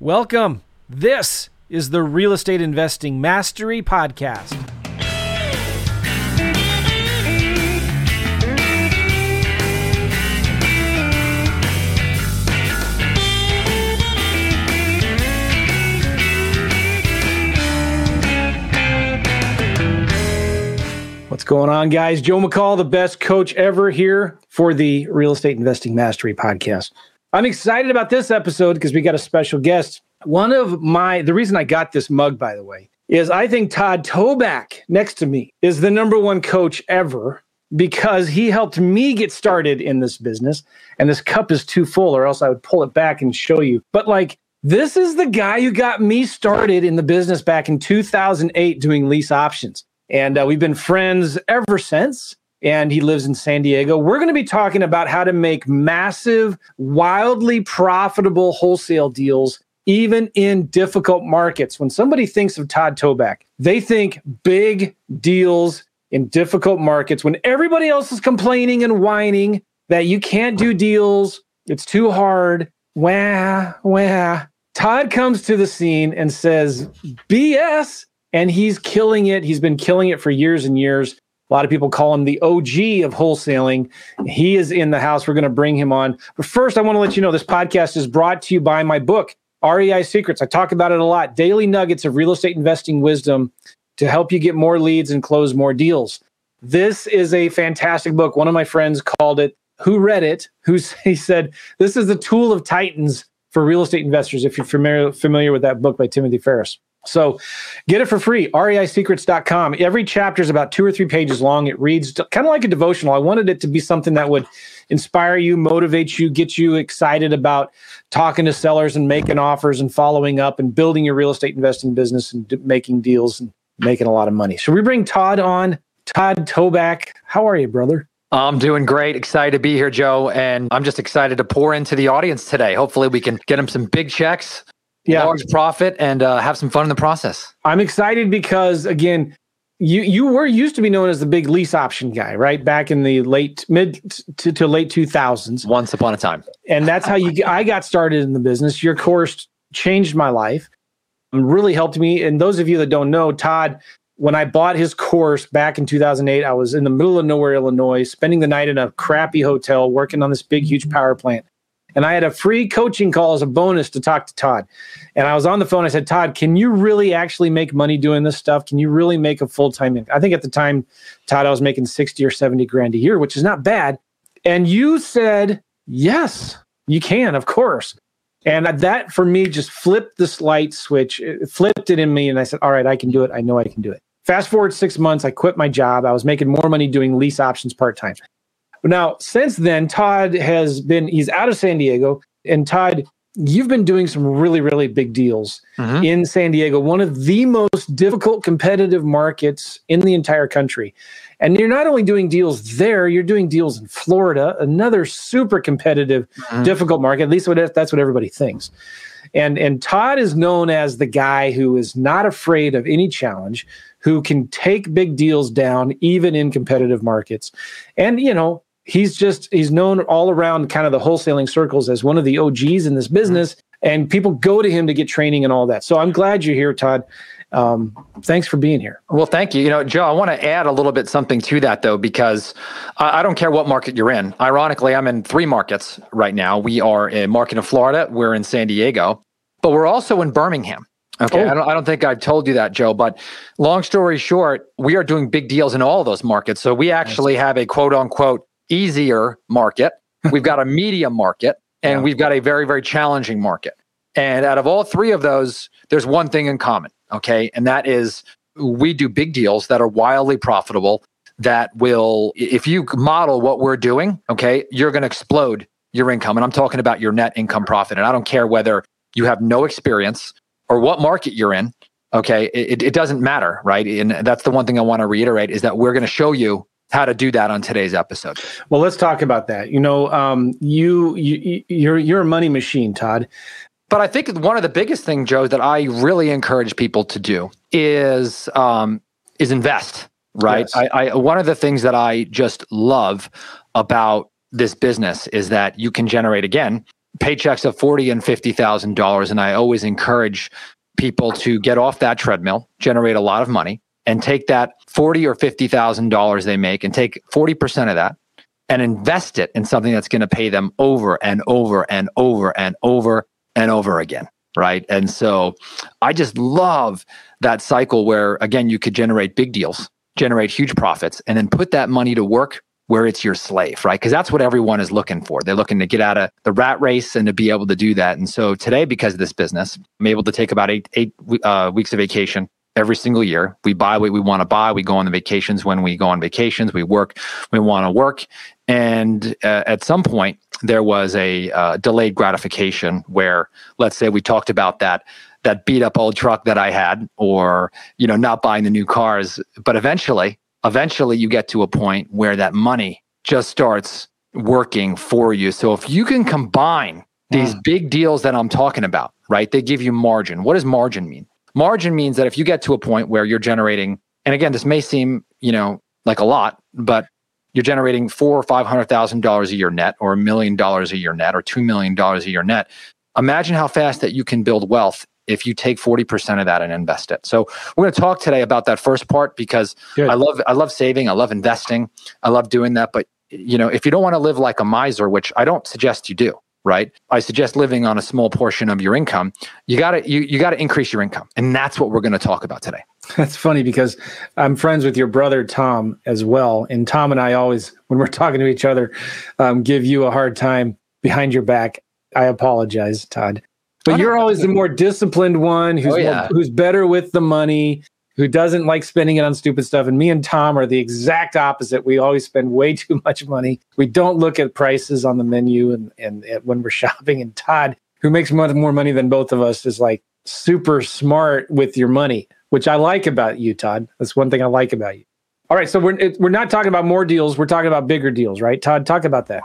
Welcome. This is the Real Estate Investing Mastery Podcast. What's going on, guys? Joe McCall, the best coach ever here for the Real Estate Investing Mastery Podcast. I'm excited about this episode because we got a special guest. One of my, the reason I got this mug, by the way, is I think Todd Toback next to me is the number one coach ever because he helped me get started in this business. And this cup is too full, or else I would pull it back and show you. But like, this is the guy who got me started in the business back in 2008 doing lease options. And uh, we've been friends ever since. And he lives in San Diego. We're going to be talking about how to make massive, wildly profitable wholesale deals, even in difficult markets. When somebody thinks of Todd Toback, they think big deals in difficult markets. When everybody else is complaining and whining that you can't do deals, it's too hard. Wah, wah. Todd comes to the scene and says, BS and he's killing it. He's been killing it for years and years. A lot of people call him the OG of wholesaling. He is in the house. We're going to bring him on. But first, I want to let you know this podcast is brought to you by my book, REI Secrets. I talk about it a lot daily nuggets of real estate investing wisdom to help you get more leads and close more deals. This is a fantastic book. One of my friends called it, who read it, who he said, This is the tool of titans for real estate investors, if you're familiar, familiar with that book by Timothy Ferriss. So get it for free, reisecrets.com. Every chapter is about two or three pages long. It reads kind of like a devotional. I wanted it to be something that would inspire you, motivate you, get you excited about talking to sellers and making offers and following up and building your real estate investing business and d- making deals and making a lot of money. So we bring Todd on. Todd Toback, how are you, brother? I'm doing great. Excited to be here, Joe. And I'm just excited to pour into the audience today. Hopefully, we can get them some big checks yeah. large profit and uh, have some fun in the process. I'm excited because again, you you were used to be known as the big lease option guy, right? Back in the late mid to, to late 2000s. Once upon a time. And that's how you I got started in the business. Your course changed my life. and Really helped me. And those of you that don't know, Todd, when I bought his course back in 2008, I was in the middle of nowhere, Illinois, spending the night in a crappy hotel, working on this big, huge power plant and I had a free coaching call as a bonus to talk to Todd. And I was on the phone. I said, Todd, can you really actually make money doing this stuff? Can you really make a full time income? I think at the time, Todd, I was making 60 or 70 grand a year, which is not bad. And you said, yes, you can, of course. And that for me just flipped this light switch, it flipped it in me. And I said, all right, I can do it. I know I can do it. Fast forward six months, I quit my job. I was making more money doing lease options part time. Now, since then, Todd has been, he's out of San Diego. And Todd, you've been doing some really, really big deals mm-hmm. in San Diego, one of the most difficult competitive markets in the entire country. And you're not only doing deals there, you're doing deals in Florida, another super competitive, mm-hmm. difficult market. At least that's what everybody thinks. And and Todd is known as the guy who is not afraid of any challenge, who can take big deals down even in competitive markets. And you know, he's just he's known all around kind of the wholesaling circles as one of the OGs in this business, and people go to him to get training and all that. So I'm glad you're here, Todd. Um, thanks for being here. Well, thank you. You know, Joe, I want to add a little bit something to that though, because I, I don't care what market you're in. Ironically, I'm in three markets right now. We are in market in Florida, we're in San Diego, but we're also in Birmingham. Okay, oh. I, don't, I don't think I've told you that, Joe. But long story short, we are doing big deals in all those markets. So we actually have a quote unquote easier market, we've got a medium market, and yeah. we've got a very, very challenging market. And out of all three of those, there's one thing in common. Okay. And that is we do big deals that are wildly profitable that will, if you model what we're doing, okay, you're going to explode your income. And I'm talking about your net income profit. And I don't care whether you have no experience or what market you're in. Okay. It, it doesn't matter. Right. And that's the one thing I want to reiterate is that we're going to show you how to do that on today's episode. Well, let's talk about that. You know, um, you, you you're you're a money machine, Todd. But I think one of the biggest things, Joe, that I really encourage people to do is um, is invest. Right. Yes. I, I one of the things that I just love about this business is that you can generate again paychecks of forty and fifty thousand dollars, and I always encourage people to get off that treadmill, generate a lot of money, and take that forty or fifty thousand dollars they make, and take forty percent of that and invest it in something that's going to pay them over and over and over and over and over again. Right. And so I just love that cycle where, again, you could generate big deals, generate huge profits, and then put that money to work where it's your slave, right? Because that's what everyone is looking for. They're looking to get out of the rat race and to be able to do that. And so today, because of this business, I'm able to take about eight eight uh, weeks of vacation every single year. We buy what we want to buy. We go on the vacations when we go on vacations. We work we want to work. And uh, at some point, there was a uh, delayed gratification where, let's say, we talked about that that beat up old truck that I had, or you know, not buying the new cars. But eventually, eventually, you get to a point where that money just starts working for you. So if you can combine these mm. big deals that I'm talking about, right? They give you margin. What does margin mean? Margin means that if you get to a point where you're generating, and again, this may seem, you know, like a lot, but you're generating four or five hundred thousand dollars a year net, or a million dollars a year net, or two million dollars a year net. Imagine how fast that you can build wealth if you take 40% of that and invest it. So we're going to talk today about that first part because Good. I love I love saving, I love investing, I love doing that, but you know, if you don't want to live like a miser, which I don't suggest you do, right? I suggest living on a small portion of your income. You got to you you got to increase your income. And that's what we're going to talk about today. That's funny because I'm friends with your brother Tom as well, and Tom and I always, when we're talking to each other, um, give you a hard time behind your back. I apologize, Todd, but you're always the more disciplined one, who's oh, yeah. more, who's better with the money, who doesn't like spending it on stupid stuff. And me and Tom are the exact opposite. We always spend way too much money. We don't look at prices on the menu and and, and when we're shopping. And Todd, who makes much more money than both of us, is like super smart with your money which I like about you, Todd. That's one thing I like about you. All right, so we're we're not talking about more deals. We're talking about bigger deals, right? Todd, talk about that.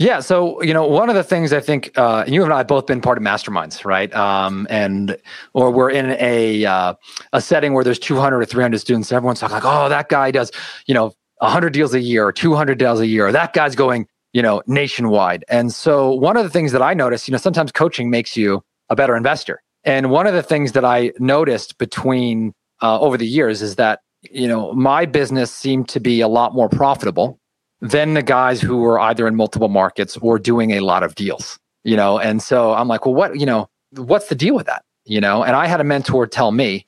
Yeah, so you know, one of the things I think uh, you and I have both been part of masterminds, right? Um, and or we're in a uh, a setting where there's 200 or 300 students. Everyone's talking like, oh, that guy does, you know, 100 deals a year or 200 deals a year. That guy's going, you know, nationwide. And so one of the things that I notice, you know, sometimes coaching makes you a better investor. And one of the things that I noticed between uh, over the years is that you know my business seemed to be a lot more profitable than the guys who were either in multiple markets or doing a lot of deals. You know, and so I'm like, well, what you know, what's the deal with that? You know, and I had a mentor tell me,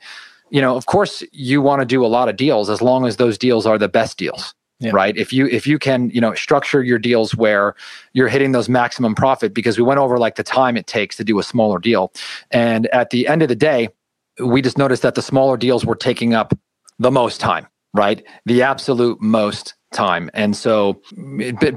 you know, of course you want to do a lot of deals as long as those deals are the best deals yeah. right if you if you can you know structure your deals where you're hitting those maximum profit because we went over like the time it takes to do a smaller deal and at the end of the day we just noticed that the smaller deals were taking up the most time right the absolute most time and so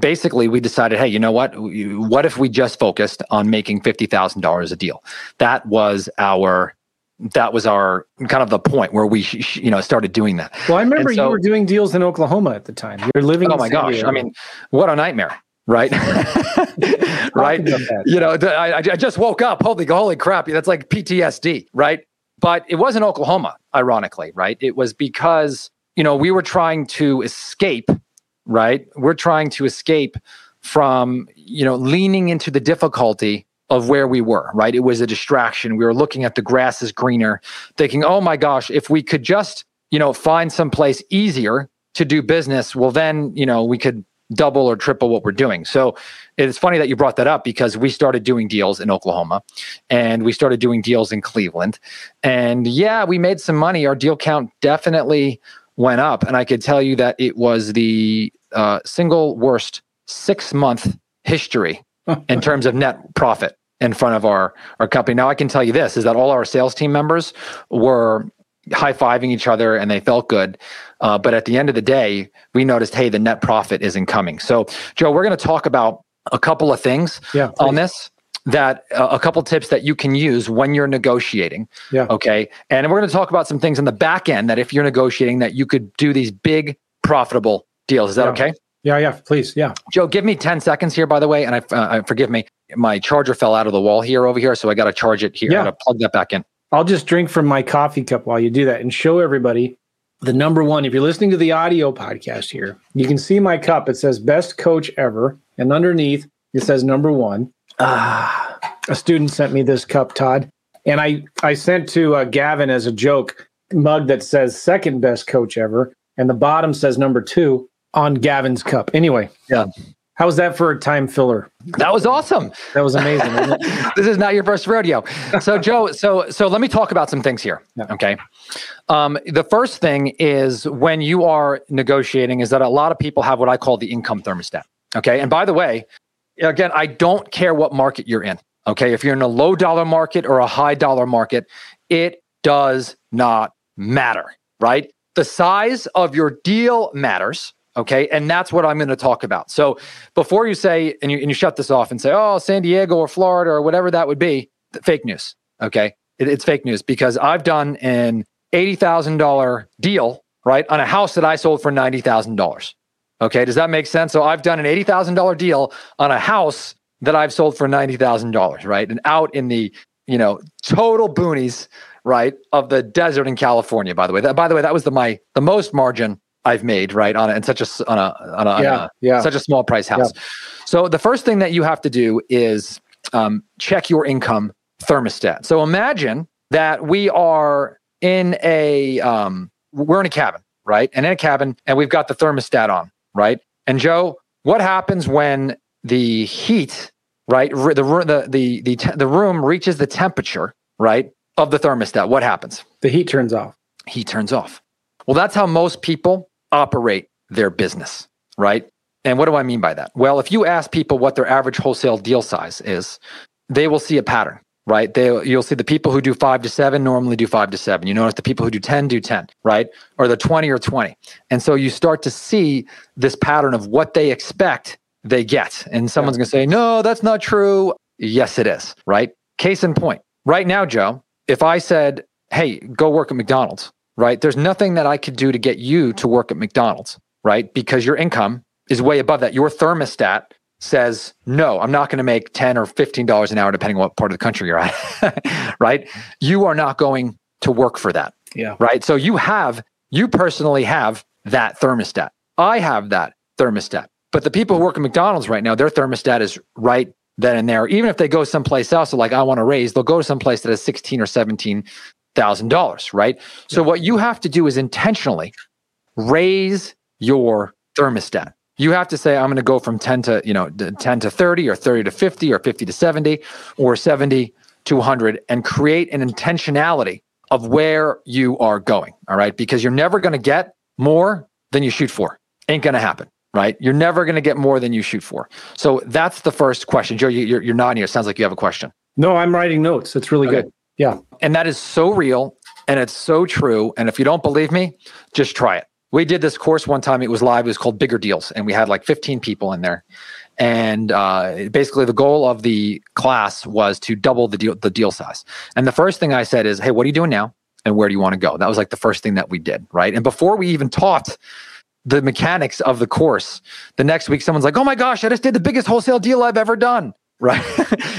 basically we decided hey you know what what if we just focused on making $50000 a deal that was our that was our kind of the point where we you know started doing that. Well, I remember so, you were doing deals in Oklahoma at the time. You're living. Oh my gosh! I mean, what a nightmare, right? right. You know, I, I just woke up. Holy holy crap! That's like PTSD, right? But it wasn't Oklahoma, ironically, right? It was because you know we were trying to escape, right? We're trying to escape from you know leaning into the difficulty of where we were, right? It was a distraction. We were looking at the grass is greener, thinking, oh my gosh, if we could just, you know, find some place easier to do business, well, then, you know, we could double or triple what we're doing. So it's funny that you brought that up because we started doing deals in Oklahoma and we started doing deals in Cleveland. And yeah, we made some money. Our deal count definitely went up. And I could tell you that it was the uh, single worst six month history in terms of net profit in front of our our company. Now I can tell you this is that all our sales team members were high fiving each other and they felt good. Uh, but at the end of the day, we noticed, hey, the net profit isn't coming. So, Joe, we're going to talk about a couple of things yeah, on this that uh, a couple tips that you can use when you're negotiating. Yeah. Okay. And we're going to talk about some things on the back end that if you're negotiating that you could do these big profitable deals. Is that yeah. okay? Yeah, yeah, please, yeah. Joe, give me ten seconds here, by the way, and I uh, forgive me, my charger fell out of the wall here over here, so I got to charge it here. Yeah. I got to plug that back in. I'll just drink from my coffee cup while you do that and show everybody the number one. If you're listening to the audio podcast here, you can see my cup. It says "Best Coach Ever," and underneath it says number one. Ah, a student sent me this cup, Todd, and I I sent to uh, Gavin as a joke mug that says second best coach ever, and the bottom says number two on Gavin's cup. Anyway, yeah. How was that for a time filler? That was awesome. That was amazing. this is not your first rodeo. So Joe, so so let me talk about some things here. Yeah. Okay. Um, the first thing is when you are negotiating is that a lot of people have what I call the income thermostat. Okay. And by the way, again, I don't care what market you're in. Okay. If you're in a low dollar market or a high dollar market, it does not matter, right? The size of your deal matters. Okay. And that's what I'm going to talk about. So before you say, and you, and you shut this off and say, oh, San Diego or Florida or whatever that would be, fake news. Okay. It, it's fake news because I've done an $80,000 deal, right, on a house that I sold for $90,000. Okay. Does that make sense? So I've done an $80,000 deal on a house that I've sold for $90,000, right? And out in the, you know, total boonies, right, of the desert in California, by the way. That, by the way, that was the my the most margin I've made, right, on it, and such a on a on a, yeah, on a, yeah. such a small price house. Yeah. So the first thing that you have to do is um, check your income thermostat. So imagine that we are in a um, we're in a cabin, right, and in a cabin, and we've got the thermostat on, right. And Joe, what happens when the heat, right, the the the the, the room reaches the temperature, right, of the thermostat? What happens? The heat turns off. Heat turns off. Well, that's how most people operate their business, right? And what do I mean by that? Well, if you ask people what their average wholesale deal size is, they will see a pattern, right? They you'll see the people who do 5 to 7 normally do 5 to 7. You notice the people who do 10 do 10, right? Or the 20 or 20. And so you start to see this pattern of what they expect they get. And someone's yeah. going to say, "No, that's not true." Yes, it is, right? Case in point. Right now, Joe, if I said, "Hey, go work at McDonald's." Right? There's nothing that I could do to get you to work at McDonald's, right? Because your income is way above that. Your thermostat says, no, I'm not going to make 10 or $15 an hour, depending on what part of the country you're at, right? You are not going to work for that. Yeah. Right. So you have, you personally have that thermostat. I have that thermostat. But the people who work at McDonald's right now, their thermostat is right then and there. Even if they go someplace else, like I want to raise, they'll go to some place that has 16 or 17 thousand dollars, right? So what you have to do is intentionally raise your thermostat. You have to say, I'm going to go from 10 to, you know, 10 to 30 or 30 to 50 or 50 to 70 or 70 to 100 and create an intentionality of where you are going. All right. Because you're never going to get more than you shoot for. Ain't going to happen. Right. You're never going to get more than you shoot for. So that's the first question. Joe, you're, you're nodding. It sounds like you have a question. No, I'm writing notes. It's really okay. good. Yeah. And that is so real and it's so true. And if you don't believe me, just try it. We did this course one time. It was live. It was called Bigger Deals. And we had like 15 people in there. And uh, basically, the goal of the class was to double the deal, the deal size. And the first thing I said is, Hey, what are you doing now? And where do you want to go? That was like the first thing that we did. Right. And before we even taught the mechanics of the course, the next week, someone's like, Oh my gosh, I just did the biggest wholesale deal I've ever done. Right.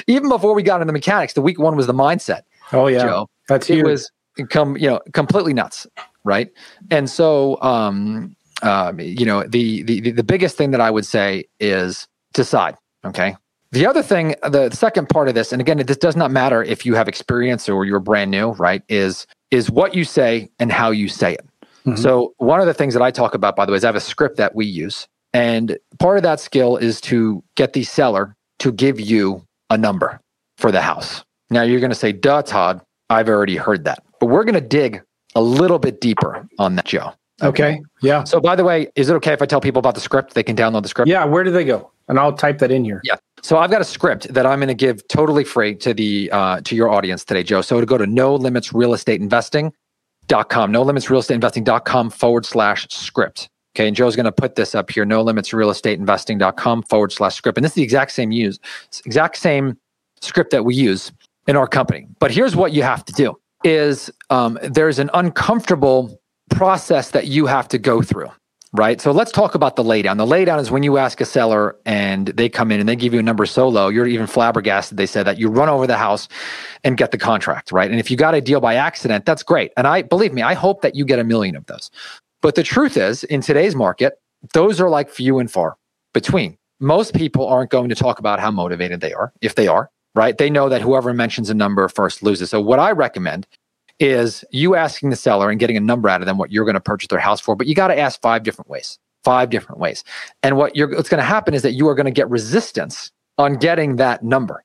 even before we got into the mechanics, the week one was the mindset. Oh yeah, Joe. that's huge. it was come you know completely nuts, right? And so um, um, you know the, the the biggest thing that I would say is decide. Okay. The other thing, the second part of this, and again, this does not matter if you have experience or you're brand new, right? Is is what you say and how you say it. Mm-hmm. So one of the things that I talk about, by the way, is I have a script that we use, and part of that skill is to get the seller to give you a number for the house. Now you're going to say, duh, Todd, I've already heard that. But we're going to dig a little bit deeper on that, Joe. Okay. Yeah. So, by the way, is it okay if I tell people about the script? They can download the script. Yeah. Where do they go? And I'll type that in here. Yeah. So I've got a script that I'm going to give totally free to the uh, to your audience today, Joe. So to go to no limits real estate investing.com, no limits real estate investing.com forward slash script. Okay. And Joe's going to put this up here, no limits real estate investing.com forward slash script. And this is the exact same use, exact same script that we use in our company. But here's what you have to do is um, there's an uncomfortable process that you have to go through right? So let's talk about the laydown. The laydown is when you ask a seller and they come in and they give you a number so low, you're even flabbergasted. They said that you run over the house and get the contract, right? And if you got a deal by accident, that's great. And I believe me, I hope that you get a million of those. But the truth is, in today's market, those are like few and far between. Most people aren't going to talk about how motivated they are, if they are, right? They know that whoever mentions a number first loses. So what I recommend is you asking the seller and getting a number out of them what you're going to purchase their house for, but you got to ask five different ways. Five different ways. And what you're what's going to happen is that you are going to get resistance on getting that number.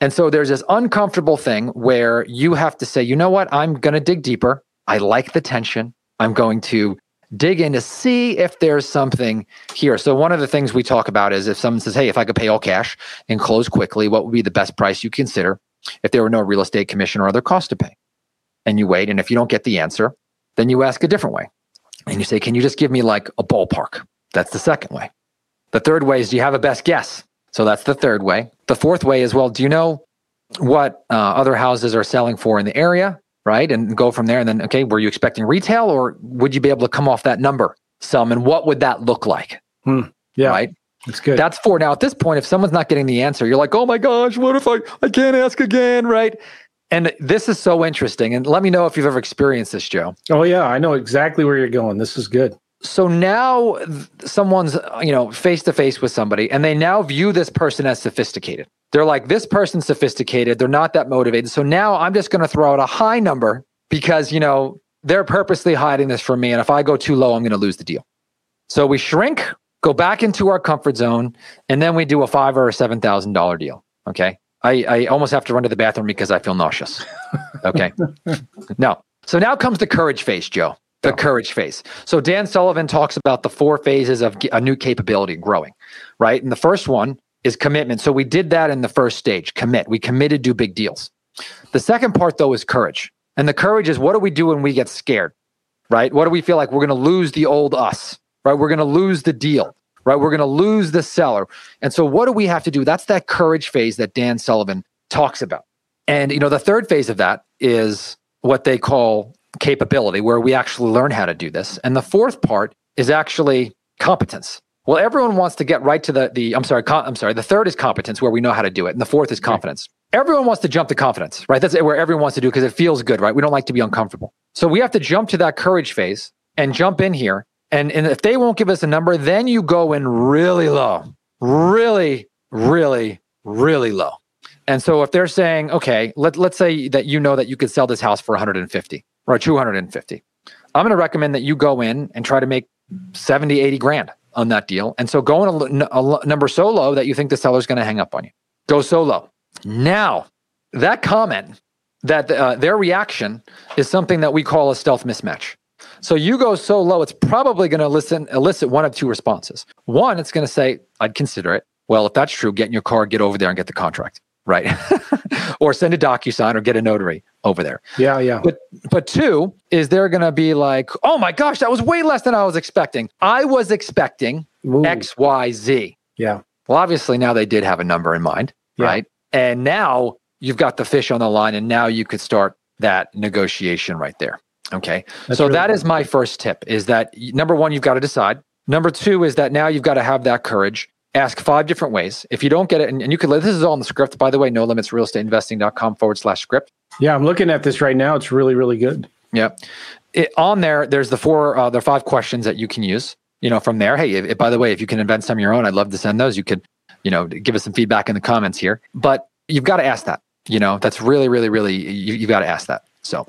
And so there's this uncomfortable thing where you have to say, you know what? I'm going to dig deeper. I like the tension. I'm going to dig in to see if there's something here. So one of the things we talk about is if someone says, "Hey, if I could pay all cash and close quickly, what would be the best price you consider if there were no real estate commission or other cost to pay?" And you wait, and if you don't get the answer, then you ask a different way. And you say, "Can you just give me like a ballpark?" That's the second way. The third way is, "Do you have a best guess?" So that's the third way. The fourth way is, "Well, do you know what uh, other houses are selling for in the area?" Right? And go from there. And then, okay, were you expecting retail or would you be able to come off that number some? And what would that look like? Hmm. Yeah. Right. That's good. That's four. Now, at this point, if someone's not getting the answer, you're like, oh my gosh, what if I, I can't ask again? Right. And this is so interesting. And let me know if you've ever experienced this, Joe. Oh, yeah. I know exactly where you're going. This is good. So now someone's, you know, face to face with somebody and they now view this person as sophisticated. They're like, this person's sophisticated. They're not that motivated. So now I'm just going to throw out a high number because, you know, they're purposely hiding this from me. And if I go too low, I'm going to lose the deal. So we shrink, go back into our comfort zone, and then we do a five or a seven thousand dollar deal. Okay. I, I almost have to run to the bathroom because I feel nauseous. Okay. no. So now comes the courage phase, Joe. The oh. courage phase. So Dan Sullivan talks about the four phases of a new capability growing, right? And the first one is commitment. So we did that in the first stage, commit. We committed to do big deals. The second part though is courage. And the courage is what do we do when we get scared? Right? What do we feel like we're going to lose the old us? Right? We're going to lose the deal. Right? We're going to lose the seller. And so what do we have to do? That's that courage phase that Dan Sullivan talks about. And you know, the third phase of that is what they call capability where we actually learn how to do this. And the fourth part is actually competence. Well, everyone wants to get right to the the I'm sorry, com, I'm sorry. The third is competence, where we know how to do it, and the fourth is confidence. Right. Everyone wants to jump to confidence, right? That's where everyone wants to do because it feels good, right? We don't like to be uncomfortable, so we have to jump to that courage phase and jump in here. And and if they won't give us a number, then you go in really low, really, really, really low. And so if they're saying, okay, let let's say that you know that you could sell this house for 150 or 250, I'm going to recommend that you go in and try to make 70, 80 grand on that deal. And so going a, a number so low that you think the seller's going to hang up on you. Go so low. Now, that comment, that uh, their reaction is something that we call a stealth mismatch. So you go so low, it's probably going to elicit one of two responses. One, it's going to say, I'd consider it. Well, if that's true, get in your car, get over there and get the contract right? or send a DocuSign or get a notary over there. Yeah, yeah. But but two is they're gonna be like, oh my gosh, that was way less than I was expecting. I was expecting Ooh. X, Y, Z. Yeah. Well, obviously now they did have a number in mind, yeah. right? And now you've got the fish on the line, and now you could start that negotiation right there. Okay. That's so really that cool. is my first tip is that number one, you've got to decide. Number two is that now you've got to have that courage ask five different ways. If you don't get it, and, and you could, let this is all in the script, by the way, no limits realestateinvesting.com forward slash script. Yeah, I'm looking at this right now. It's really, really good. Yeah. It, on there, there's the four, uh, are five questions that you can use. You know, from there, hey, if, if, by the way, if you can invent some of your own, I'd love to send those. You could, you know, give us some feedback in the comments here. But you've got to ask that. You know, that's really, really, really, you, you've got to ask that. So,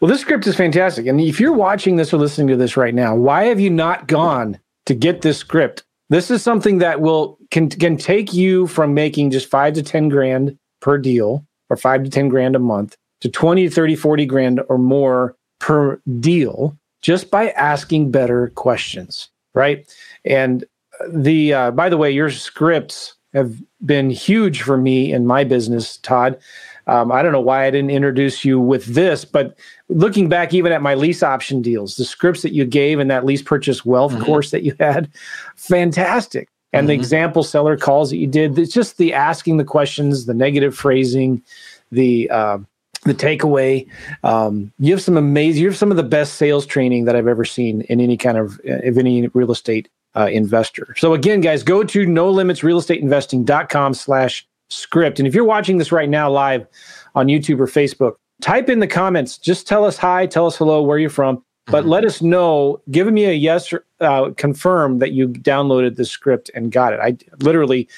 well, this script is fantastic. And if you're watching this or listening to this right now, why have you not gone to get this script this is something that will can can take you from making just five to 10 grand per deal or five to 10 grand a month to 20 to 30, 40 grand or more per deal just by asking better questions. Right. And the, uh, by the way, your scripts have been huge for me in my business, Todd. Um, I don't know why I didn't introduce you with this, but looking back even at my lease option deals, the scripts that you gave in that lease purchase wealth mm-hmm. course that you had, fantastic. And mm-hmm. the example seller calls that you did, it's just the asking the questions, the negative phrasing, the uh, the takeaway. Um, you have some amazing, you have some of the best sales training that I've ever seen in any kind of, of any real estate uh, investor. So again, guys, go to no limits investing.com slash script. And if you're watching this right now live on YouTube or Facebook, type in the comments. Just tell us hi, tell us hello, where you're from, but mm-hmm. let us know. Give me a yes, or, uh, confirm that you downloaded the script and got it. I literally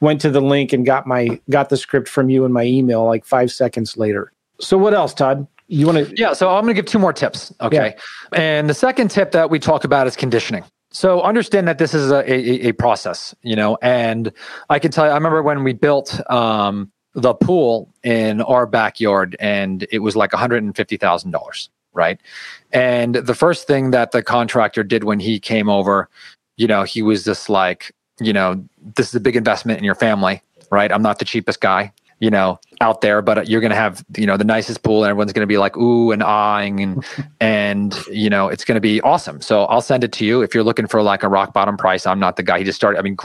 went to the link and got my got the script from you in my email like five seconds later. So what else, Todd? You want to? Yeah. So I'm going to give two more tips. Okay. Yeah. And the second tip that we talk about is conditioning. So understand that this is a, a, a, process, you know, and I can tell you, I remember when we built um, the pool in our backyard and it was like $150,000, right? And the first thing that the contractor did when he came over, you know, he was just like, you know, this is a big investment in your family, right? I'm not the cheapest guy you know, out there, but you're going to have, you know, the nicest pool and everyone's going to be like, ooh, and eyeing and, and, you know, it's going to be awesome. So I'll send it to you. If you're looking for like a rock bottom price, I'm not the guy. He just started, I mean,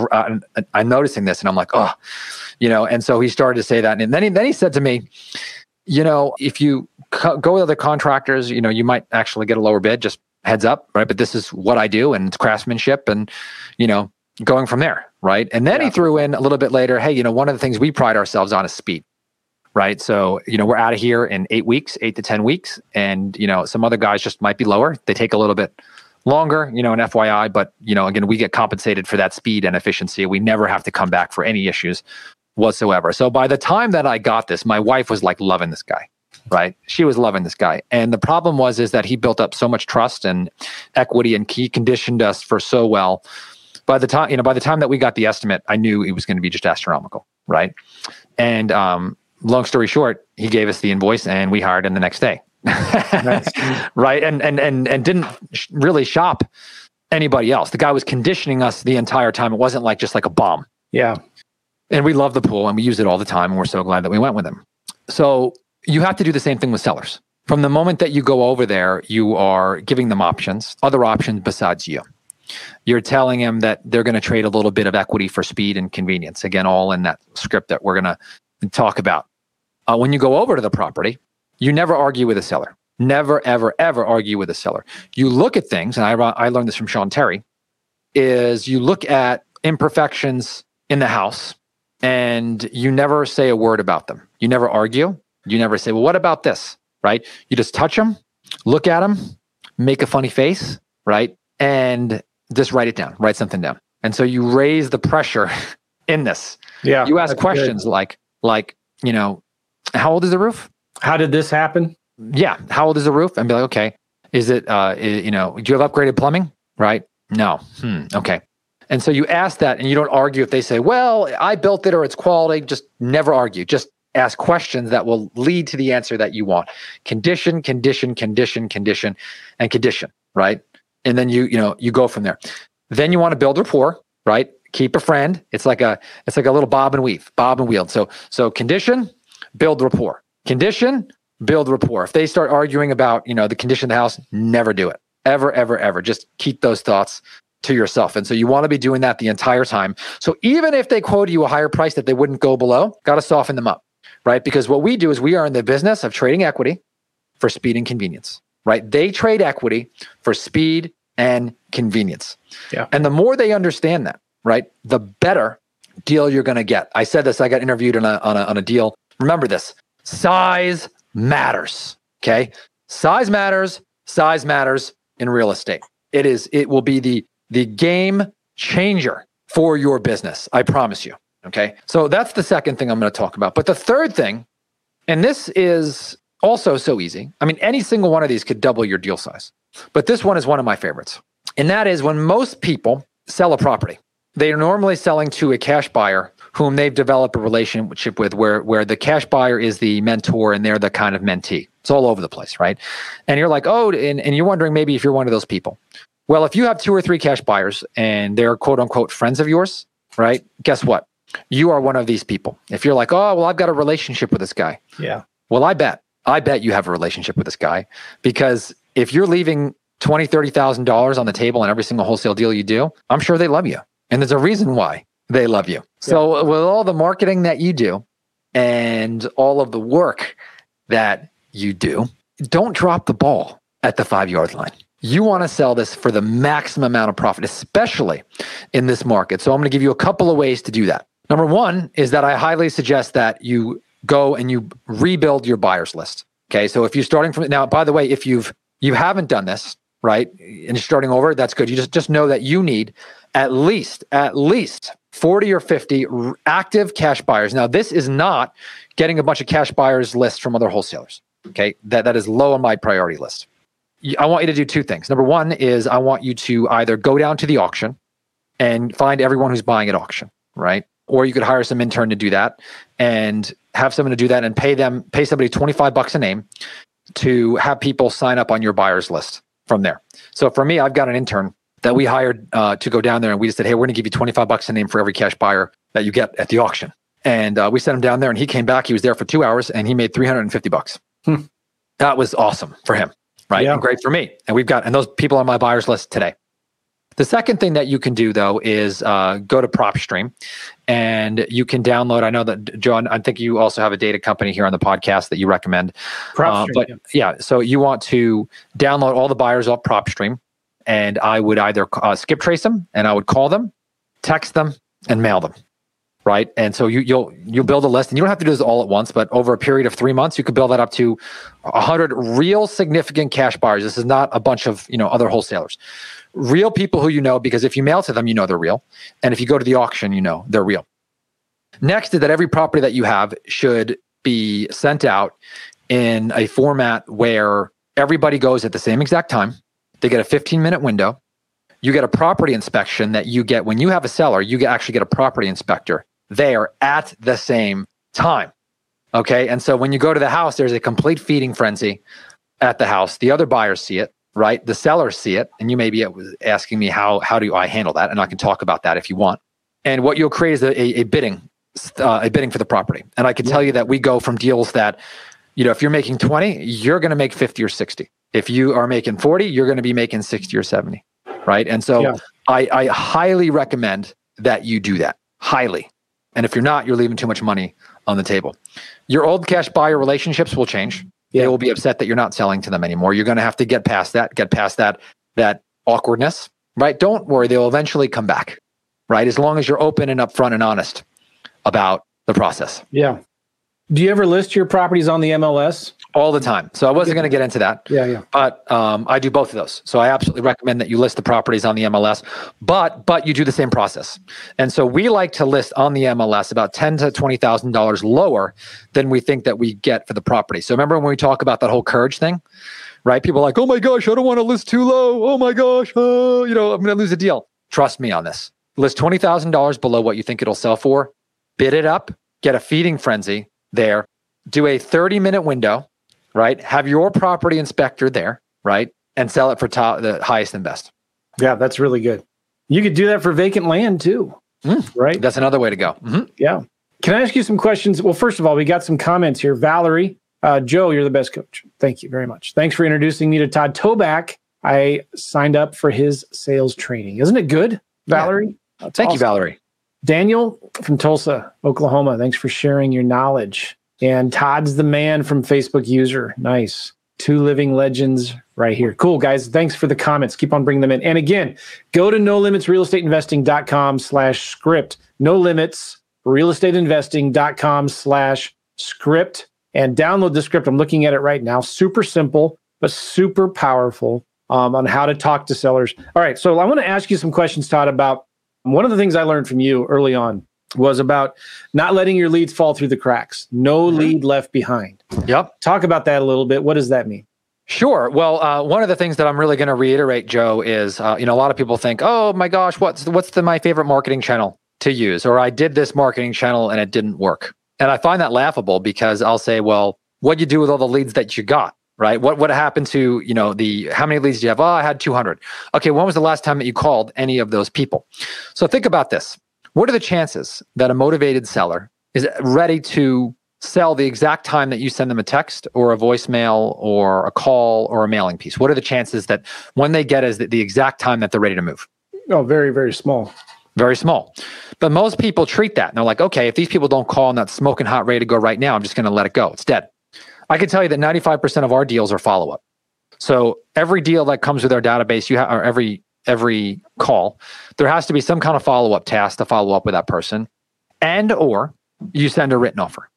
I'm noticing this and I'm like, oh, you know, and so he started to say that. And then he, then he said to me, you know, if you co- go with other contractors, you know, you might actually get a lower bid, just heads up, right? But this is what I do and it's craftsmanship and, you know, going from there, right? And then yeah. he threw in a little bit later, hey, you know, one of the things we pride ourselves on is speed, right? So, you know, we're out of here in eight weeks, eight to 10 weeks. And, you know, some other guys just might be lower. They take a little bit longer, you know, an FYI. But, you know, again, we get compensated for that speed and efficiency. We never have to come back for any issues whatsoever. So by the time that I got this, my wife was like loving this guy right she was loving this guy and the problem was is that he built up so much trust and equity and he conditioned us for so well by the time you know by the time that we got the estimate i knew it was going to be just astronomical right and um, long story short he gave us the invoice and we hired him the next day. Right? And and and and didn't really shop anybody else. The guy was conditioning us the entire time. It wasn't like just like a bomb. Yeah. And we love the pool and we use it all the time and we're so glad that we went with him. So you have to do the same thing with sellers. From the moment that you go over there you are giving them options other options besides you. You're telling them that they're going to trade a little bit of equity for speed and convenience. Again, all in that script that we're going to talk about. Uh, when you go over to the property, you never argue with a seller. Never, ever, ever argue with a seller. You look at things, and I, I learned this from Sean Terry, is you look at imperfections in the house and you never say a word about them. You never argue. You never say, well, what about this? Right? You just touch them, look at them, make a funny face, right? And just write it down, write something down. And so you raise the pressure in this. Yeah. You ask questions good. like, like, you know, how old is the roof? How did this happen? Yeah. How old is the roof? And be like, okay, is it, uh, is, you know, do you have upgraded plumbing? Right. No. Hmm. Okay. And so you ask that and you don't argue if they say, well, I built it or it's quality. Just never argue. Just ask questions that will lead to the answer that you want. Condition, condition, condition, condition, and condition, right? and then you you know you go from there then you want to build rapport right keep a friend it's like a it's like a little bob and weave bob and wheel so so condition build rapport condition build rapport if they start arguing about you know the condition of the house never do it ever ever ever just keep those thoughts to yourself and so you want to be doing that the entire time so even if they quote you a higher price that they wouldn't go below got to soften them up right because what we do is we are in the business of trading equity for speed and convenience right? They trade equity for speed and convenience. Yeah. And the more they understand that, right, the better deal you're going to get. I said this, I got interviewed on a, on a, on a deal. Remember this size matters. Okay. Size matters. Size matters in real estate. It is, it will be the, the game changer for your business. I promise you. Okay. So that's the second thing I'm going to talk about. But the third thing, and this is also, so easy. I mean, any single one of these could double your deal size. But this one is one of my favorites. And that is when most people sell a property, they are normally selling to a cash buyer whom they've developed a relationship with where, where the cash buyer is the mentor and they're the kind of mentee. It's all over the place, right? And you're like, oh, and, and you're wondering maybe if you're one of those people. Well, if you have two or three cash buyers and they're quote unquote friends of yours, right? Guess what? You are one of these people. If you're like, oh, well, I've got a relationship with this guy. Yeah. Well, I bet I bet you have a relationship with this guy because if you're leaving twenty, thirty thousand dollars on the table in every single wholesale deal you do, I'm sure they love you, and there's a reason why they love you. So yeah. with all the marketing that you do and all of the work that you do, don't drop the ball at the five yard line. You want to sell this for the maximum amount of profit, especially in this market. So I'm going to give you a couple of ways to do that. Number one is that I highly suggest that you go and you rebuild your buyers list. Okay. So if you're starting from now, by the way, if you've you haven't done this, right? And you're starting over, that's good. You just just know that you need at least at least 40 or 50 active cash buyers. Now, this is not getting a bunch of cash buyers lists from other wholesalers. Okay. That that is low on my priority list. I want you to do two things. Number one is I want you to either go down to the auction and find everyone who's buying at auction, right? Or you could hire some intern to do that and have someone to do that and pay them, pay somebody 25 bucks a name to have people sign up on your buyer's list from there. So for me, I've got an intern that we hired uh, to go down there and we just said, hey, we're going to give you 25 bucks a name for every cash buyer that you get at the auction. And uh, we sent him down there and he came back. He was there for two hours and he made 350 bucks. Hmm. That was awesome for him, right? Yeah. And great for me. And we've got, and those people on my buyer's list today. The second thing that you can do though is uh, go to PropStream and you can download. I know that John, I think you also have a data company here on the podcast that you recommend. PropStream, uh, but yeah. yeah, so you want to download all the buyers off PropStream and I would either uh, skip trace them and I would call them, text them, and mail them. Right, and so you, you'll you'll build a list, and you don't have to do this all at once, but over a period of three months, you could build that up to a hundred real significant cash buyers. This is not a bunch of you know other wholesalers, real people who you know because if you mail to them, you know they're real, and if you go to the auction, you know they're real. Next is that every property that you have should be sent out in a format where everybody goes at the same exact time they get a 15 minute window. You get a property inspection that you get when you have a seller, you actually get a property inspector there at the same time. Okay. And so when you go to the house, there's a complete feeding frenzy at the house. The other buyers see it, right? The sellers see it. And you may be asking me, how, how do I handle that? And I can talk about that if you want. And what you'll create is a, a bidding, uh, a bidding for the property. And I can tell you that we go from deals that, you know, if you're making 20, you're going to make 50 or 60. If you are making 40, you're going to be making 60 or 70. Right. And so yeah. I, I highly recommend that you do that. Highly. And if you're not, you're leaving too much money on the table. Your old cash buyer relationships will change. Yeah. They will be upset that you're not selling to them anymore. You're going to have to get past that, get past that, that awkwardness, right? Don't worry. They'll eventually come back, right? As long as you're open and upfront and honest about the process. Yeah. Do you ever list your properties on the MLS? all the time. So I wasn't going to get into that. Yeah, yeah. But um, I do both of those. So I absolutely recommend that you list the properties on the MLS, but but you do the same process. And so we like to list on the MLS about ten to twenty thousand dollars lower than we think that we get for the property. So remember when we talk about that whole courage thing, right? People are like, oh my gosh, I don't want to list too low. Oh my gosh, oh, you know, I'm going to lose a deal. Trust me on this. List twenty thousand dollars below what you think it'll sell for. Bid it up. Get a feeding frenzy there. Do a thirty minute window right? Have your property inspector there, right? And sell it for top, the highest and best. Yeah, that's really good. You could do that for vacant land too, mm, right? That's another way to go. Mm-hmm. Yeah. Can I ask you some questions? Well, first of all, we got some comments here. Valerie, uh, Joe, you're the best coach. Thank you very much. Thanks for introducing me to Todd Toback. I signed up for his sales training. Isn't it good, Valerie? Yeah. Thank awesome. you, Valerie. Daniel from Tulsa, Oklahoma. Thanks for sharing your knowledge. And Todd's the man from Facebook user. Nice. Two living legends right here. Cool, guys. Thanks for the comments. Keep on bringing them in. And again, go to no limits investing.com slash script. No limits investing.com slash script and download the script. I'm looking at it right now. Super simple, but super powerful um, on how to talk to sellers. All right. So I want to ask you some questions, Todd, about one of the things I learned from you early on was about not letting your leads fall through the cracks. No mm-hmm. lead left behind. Yep. Talk about that a little bit. What does that mean? Sure. Well, uh, one of the things that I'm really going to reiterate, Joe, is uh, you know a lot of people think, oh my gosh, what's what's the, my favorite marketing channel to use, or I did this marketing channel and it didn't work, and I find that laughable because I'll say, well, what do you do with all the leads that you got, right? What what happened to you know the how many leads do you have? Oh, I had 200. Okay, when was the last time that you called any of those people? So think about this. What are the chances that a motivated seller is ready to sell the exact time that you send them a text or a voicemail or a call or a mailing piece? What are the chances that when they get is the, the exact time that they're ready to move? Oh, very, very small. Very small. But most people treat that and they're like, okay, if these people don't call and that's smoking hot, ready to go right now, I'm just going to let it go. It's dead. I can tell you that 95% of our deals are follow up. So every deal that comes with our database, you have, or every every call, there has to be some kind of follow up task to follow up with that person, and or you send a written offer,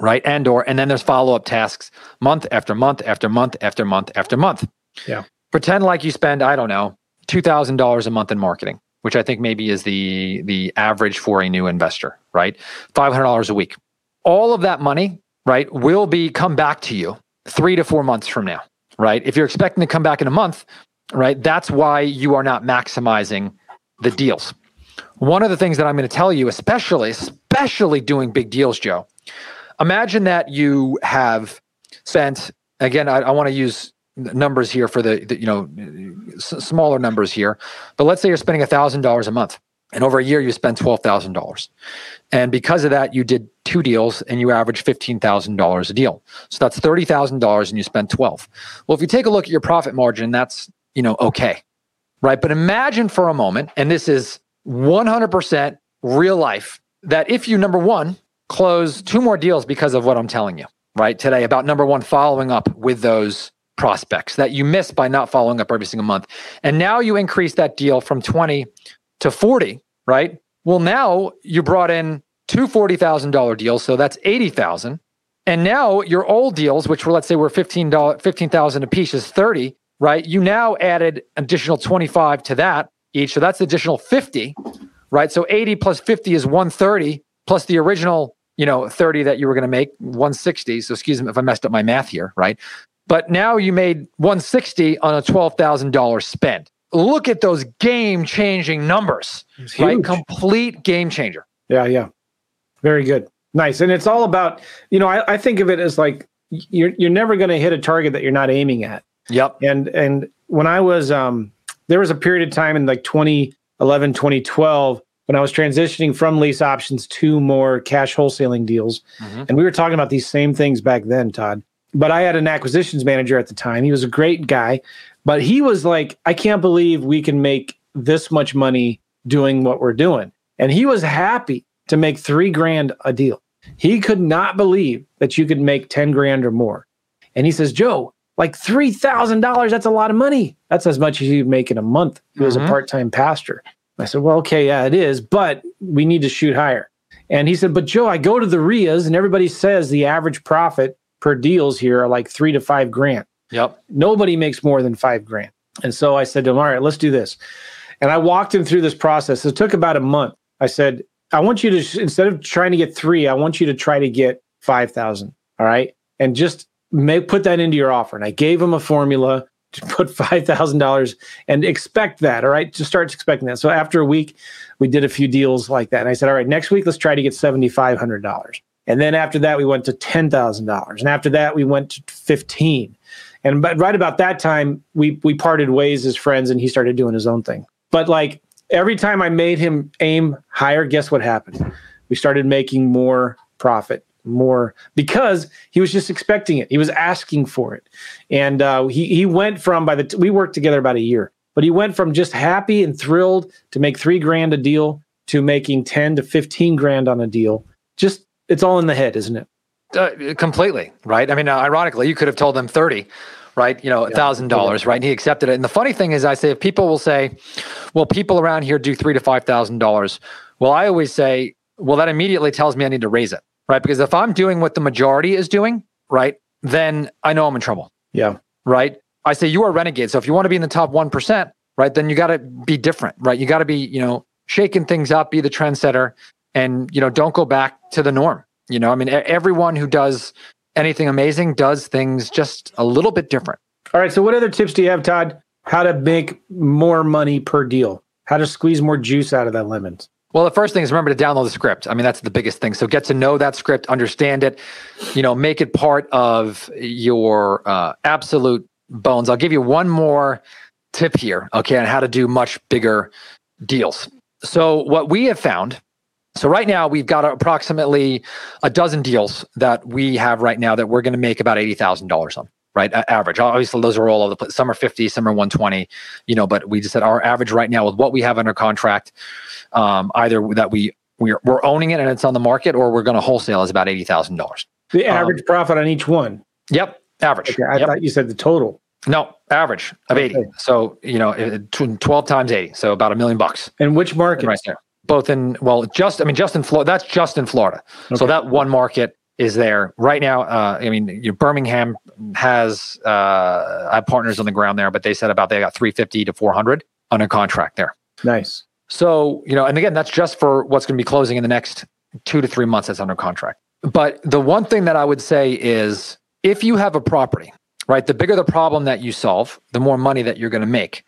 right? And or and then there's follow up tasks month after month after month after month after month. Yeah. pretend like you spend, I don't know, $2,000 a month in marketing, which I think maybe is the, the average for a new investor, right? $500 a week. All of that money, right, will be come back to you three to four months from now, right? If you're expecting to come back in a month, right, that's why you are not maximizing the deals. One of the things that I'm going to tell you, especially, especially doing big deals, Joe, imagine that you have spent, again, I, I want to use numbers here for the, the you know s- smaller numbers here but let's say you're spending $1000 a month and over a year you spend $12000 and because of that you did two deals and you average $15000 a deal. So that's $30000 and you spent 12 well if you take a look at your profit margin that's you know okay right? But imagine for a moment and this is 100% real life that if you number one close two more deals because of what i'm telling you right today about number one following up with those prospects that you missed by not following up every single month. And now you increase that deal from 20 to 40, right? Well, now you brought in two $40,000 deals. So that's 80,000. And now your old deals, which were, let's say were $15, 15,000 a piece is 30, right? You now added additional 25 to that each. So that's additional 50, right? So 80 plus 50 is 130 plus the original, you know, 30 that you were going to make 160. So excuse me if I messed up my math here, right? But now you made 160 on a $12,000 spend. Look at those game changing numbers, right? Complete game changer. Yeah, yeah. Very good. Nice. And it's all about, you know, I, I think of it as like you're you're never going to hit a target that you're not aiming at. Yep. And and when I was um there was a period of time in like 2011, 2012 when I was transitioning from lease options to more cash wholesaling deals. Mm-hmm. And we were talking about these same things back then, Todd but I had an acquisitions manager at the time. He was a great guy, but he was like, I can't believe we can make this much money doing what we're doing. And he was happy to make three grand a deal. He could not believe that you could make 10 grand or more. And he says, Joe, like $3,000, that's a lot of money. That's as much as you make in a month. He was mm-hmm. a part time pastor. I said, well, okay, yeah, it is, but we need to shoot higher. And he said, but Joe, I go to the REIAs and everybody says the average profit per deals here are like three to five grand. Yep. Nobody makes more than five grand. And so I said to him, all right, let's do this. And I walked him through this process. It took about a month. I said, I want you to, instead of trying to get three, I want you to try to get 5,000. All right. And just make, put that into your offer. And I gave him a formula to put $5,000 and expect that. All right. Just start expecting that. So after a week, we did a few deals like that. And I said, all right, next week, let's try to get $7,500. And then after that, we went to $10,000. And after that, we went to 15. And but right about that time, we we parted ways as friends and he started doing his own thing. But like every time I made him aim higher, guess what happened? We started making more profit, more because he was just expecting it. He was asking for it. And uh, he he went from by the t- we worked together about a year, but he went from just happy and thrilled to make 3 grand a deal to making 10 to 15 grand on a deal. Just it's all in the head, isn't it? Uh, completely, right? I mean, uh, ironically, you could have told them 30, right? You know, thousand yeah. dollars, right? And he accepted it. And the funny thing is, I say, if people will say, well, people around here do three to five thousand dollars. Well, I always say, well, that immediately tells me I need to raise it, right? Because if I'm doing what the majority is doing, right, then I know I'm in trouble. Yeah. Right. I say you are renegade. So if you want to be in the top 1%, right, then you got to be different, right? You got to be, you know, shaking things up, be the trendsetter and you know don't go back to the norm you know i mean everyone who does anything amazing does things just a little bit different all right so what other tips do you have todd how to make more money per deal how to squeeze more juice out of that lemon well, the first thing is remember to download the script. I mean, that's the biggest thing. So get to know that script, understand it, you know, make it part of your uh, absolute bones. I'll give you one more tip here, okay, on how to do much bigger deals. So what we have found so right now we've got approximately a dozen deals that we have right now that we're going to make about eighty thousand dollars on. Right, average. Obviously, those are all over the place. Some are fifty, some are one twenty. You know, but we just said our average right now with what we have under contract, um, either that we we're, we're owning it and it's on the market, or we're going to wholesale is about eighty thousand dollars. The um, average um, profit on each one. Yep, average. Okay, I yep. thought you said the total. No, average of okay. 80. So, you know, 12 times 80. So about a million bucks. And which market? Right there both in well, just I mean, just in Florida. That's just in Florida. Okay. So that one market is there right now. Uh, I mean, you know, Birmingham has uh, I have partners on the ground there, but they said about they got 350 to 400 under contract there. Nice. So you know, and again, that's just for what's going to be closing in the next two to three months. That's under contract. But the one thing that I would say is, if you have a property, right, the bigger the problem that you solve, the more money that you're going to make.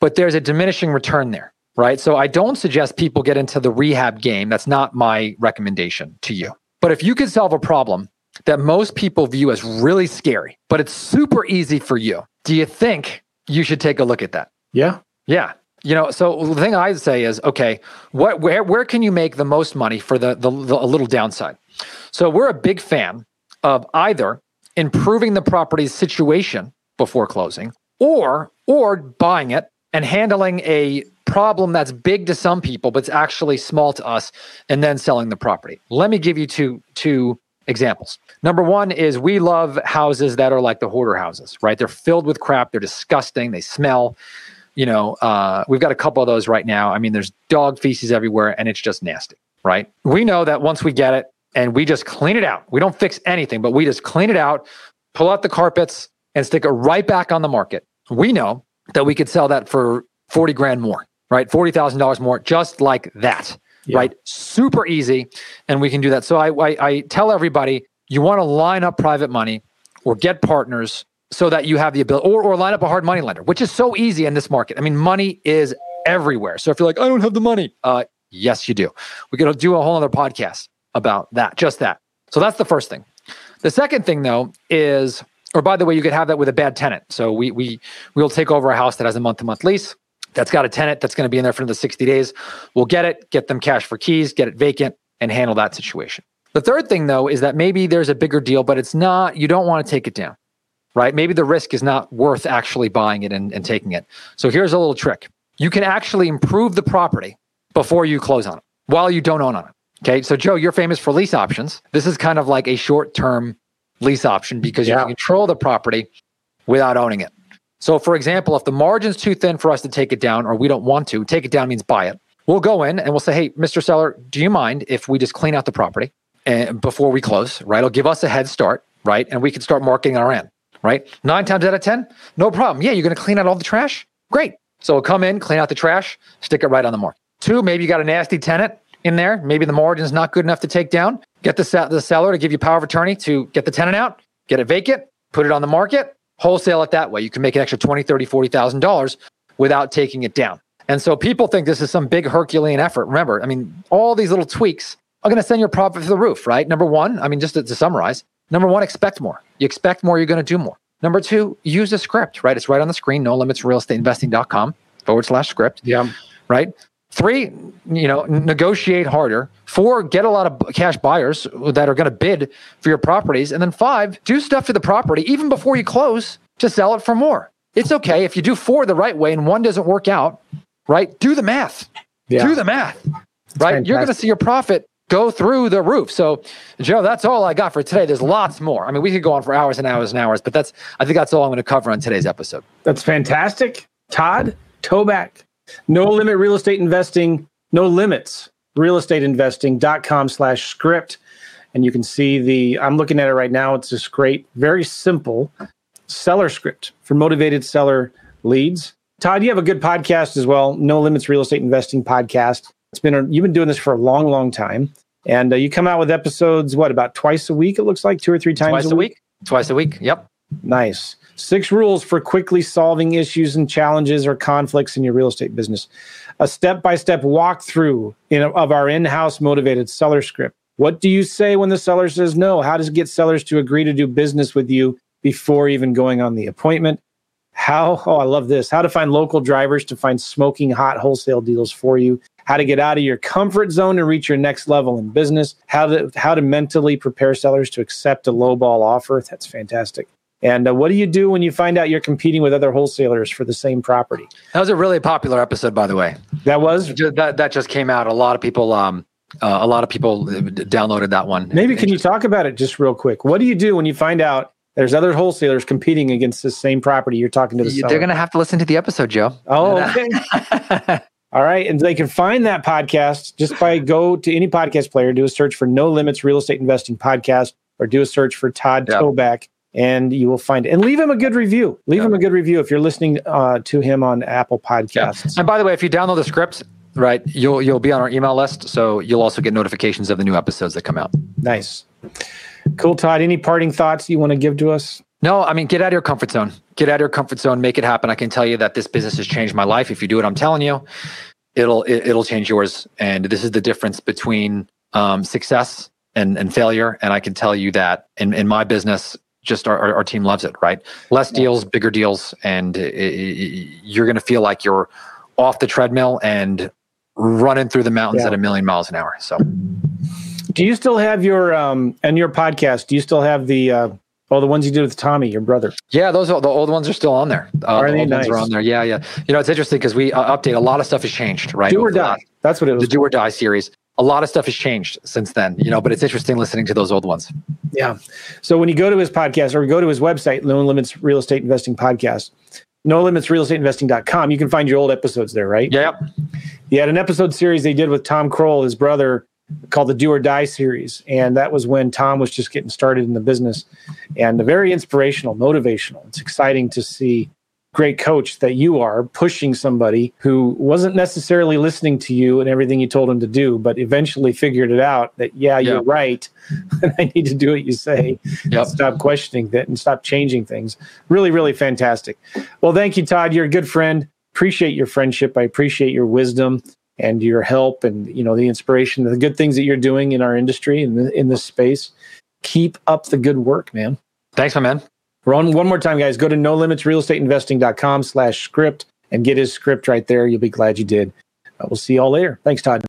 But there's a diminishing return there right? So I don't suggest people get into the rehab game. That's not my recommendation to you. But if you could solve a problem that most people view as really scary, but it's super easy for you, do you think you should take a look at that? Yeah. Yeah. You know, so the thing I'd say is, okay, what, where, where can you make the most money for the, the, the a little downside? So we're a big fan of either improving the property's situation before closing or or buying it and handling a problem that's big to some people but it's actually small to us and then selling the property. Let me give you two two examples. Number one is we love houses that are like the hoarder houses right? They're filled with crap. They're disgusting. They smell you know uh, we've got a couple of those right now. I mean there's dog feces everywhere and it's just nasty right? We know that once we get it and we just clean it out. We don't fix anything but we just clean it out pull out the carpets and stick it right back on the market. We know that we could sell that for 40 grand more, right? $40,000 more, just like that, yeah. right? Super easy. And we can do that. So I, I, I tell everybody you want to line up private money or get partners so that you have the ability, or, or line up a hard money lender, which is so easy in this market. I mean, money is everywhere. So if you're like, I don't have the money, uh, yes, you do. We're going to do a whole other podcast about that, just that. So that's the first thing. The second thing, though, is or by the way, you could have that with a bad tenant. So we we we'll take over a house that has a month to month lease that's got a tenant that's going to be in there for another 60 days. We'll get it, get them cash for keys, get it vacant, and handle that situation. The third thing though is that maybe there's a bigger deal, but it's not, you don't want to take it down, right? Maybe the risk is not worth actually buying it and, and taking it. So here's a little trick. You can actually improve the property before you close on it while you don't own on it. Okay. So Joe, you're famous for lease options. This is kind of like a short term lease option because yeah. you can control the property without owning it. So, for example, if the margin's too thin for us to take it down or we don't want to, take it down means buy it. We'll go in and we'll say, hey, Mr. Seller, do you mind if we just clean out the property and before we close, right? It'll give us a head start, right? And we can start marketing our end, right? Nine times out of 10, no problem. Yeah, you're going to clean out all the trash? Great. So we'll come in, clean out the trash, stick it right on the market. Two, maybe you got a nasty tenant in there. Maybe the margin's not good enough to take down. Get the, the seller to give you power of attorney to get the tenant out, get it vacant, put it on the market, wholesale it that way. You can make an extra 20, 30, $40,000 without taking it down. And so people think this is some big Herculean effort. Remember, I mean, all these little tweaks are going to send your profit to the roof, right? Number one, I mean, just to, to summarize, number one, expect more. You expect more, you're going to do more. Number two, use a script, right? It's right on the screen, no limits realestateInvesting.com forward slash script. Yeah. Right. Three, you know, negotiate harder. Four, get a lot of cash buyers that are going to bid for your properties. And then five, do stuff to the property even before you close to sell it for more. It's okay if you do four the right way and one doesn't work out, right? Do the math. Yeah. Do the math, right? You're going to see your profit go through the roof. So, Joe, that's all I got for today. There's lots more. I mean, we could go on for hours and hours and hours, but that's I think that's all I'm going to cover on today's episode. That's fantastic. Todd Toback no limit real estate investing, no limits real estate investing.com slash script. And you can see the, I'm looking at it right now. It's this great, very simple seller script for motivated seller leads. Todd, you have a good podcast as well. No limits real estate investing podcast. It's been, a, you've been doing this for a long, long time. And uh, you come out with episodes, what, about twice a week? It looks like two or three times twice a week? week? Twice a week. Yep. Nice. Six rules for quickly solving issues and challenges or conflicts in your real estate business. A step by step walkthrough of our in house motivated seller script. What do you say when the seller says no? How does it get sellers to agree to do business with you before even going on the appointment? How, oh, I love this. How to find local drivers to find smoking hot wholesale deals for you. How to get out of your comfort zone and reach your next level in business. How to, how to mentally prepare sellers to accept a lowball offer. That's fantastic. And uh, what do you do when you find out you're competing with other wholesalers for the same property? That was a really popular episode, by the way. That was that that just came out. A lot of people, um, uh, a lot of people downloaded that one. Maybe can you talk about it just real quick? What do you do when you find out there's other wholesalers competing against the same property you're talking to the They're going to have to listen to the episode, Joe. Oh, okay. All right. And they can find that podcast just by go to any podcast player, do a search for No Limits Real Estate Investing Podcast. or do a search for Todd Yep. Toback and you will find it. And leave him a good review. Leave him a good review if you're listening uh, to him on Apple Podcasts. And by the way, if you download the script, right, you'll you'll be on our email list, so you'll also get notifications of the new episodes that come out. Nice. Cool, Todd. Any parting thoughts you want to give to us? No, I mean, get out of your comfort zone. Get out of your comfort zone. Make it happen. I can tell you that this business has changed my life. If you do what I'm telling you, it'll it, it'll change yours. And this is the difference between um, success and and failure. And I can tell you that in in my business, just our our, our team loves it. Right, less deals, bigger deals, and you're going to feel like you're off the treadmill and running through the mountains Yeah. at a million miles an hour. So Do you still have your um and your podcast? Do you still have the uh oh the ones you did with Tommy, your brother? Yeah, those are, the old ones are still on there. Uh, Are the they ones are on there. Yeah, yeah. You know, it's interesting because we uh, update a lot of stuff has changed, right? Do or die. That's what it was. The. Do or Die series. A lot of stuff has changed since then, you know, but it's interesting listening to those old ones. Yeah. So when you go to his podcast or go to his website, No Limits Real Estate Investing Podcast, no limits real estate investing.com, you can find your old episodes there, right? Yeah. He had an episode series they did with Tom Kroll, his brother, called the Do or Die series. And that was when Tom was just getting started in the business. And very inspirational, motivational. It's exciting to see great coach that you are pushing somebody who wasn't necessarily listening to you and everything you told him to do, but eventually figured it out that, yeah, you're right. I need to do what you say. Yep. Stop questioning that and stop changing things. Really, really fantastic. Well, thank you, Todd. You're a good friend. Appreciate your friendship. I appreciate your wisdom and your help and you know the inspiration, the good things that you're doing in our industry and in this space. Keep up the good work, man. Thanks, my man. One more time, guys. Go to no limits slash script and get his script right there. You'll be glad you did. Uh, we'll see you all later. Thanks, Todd.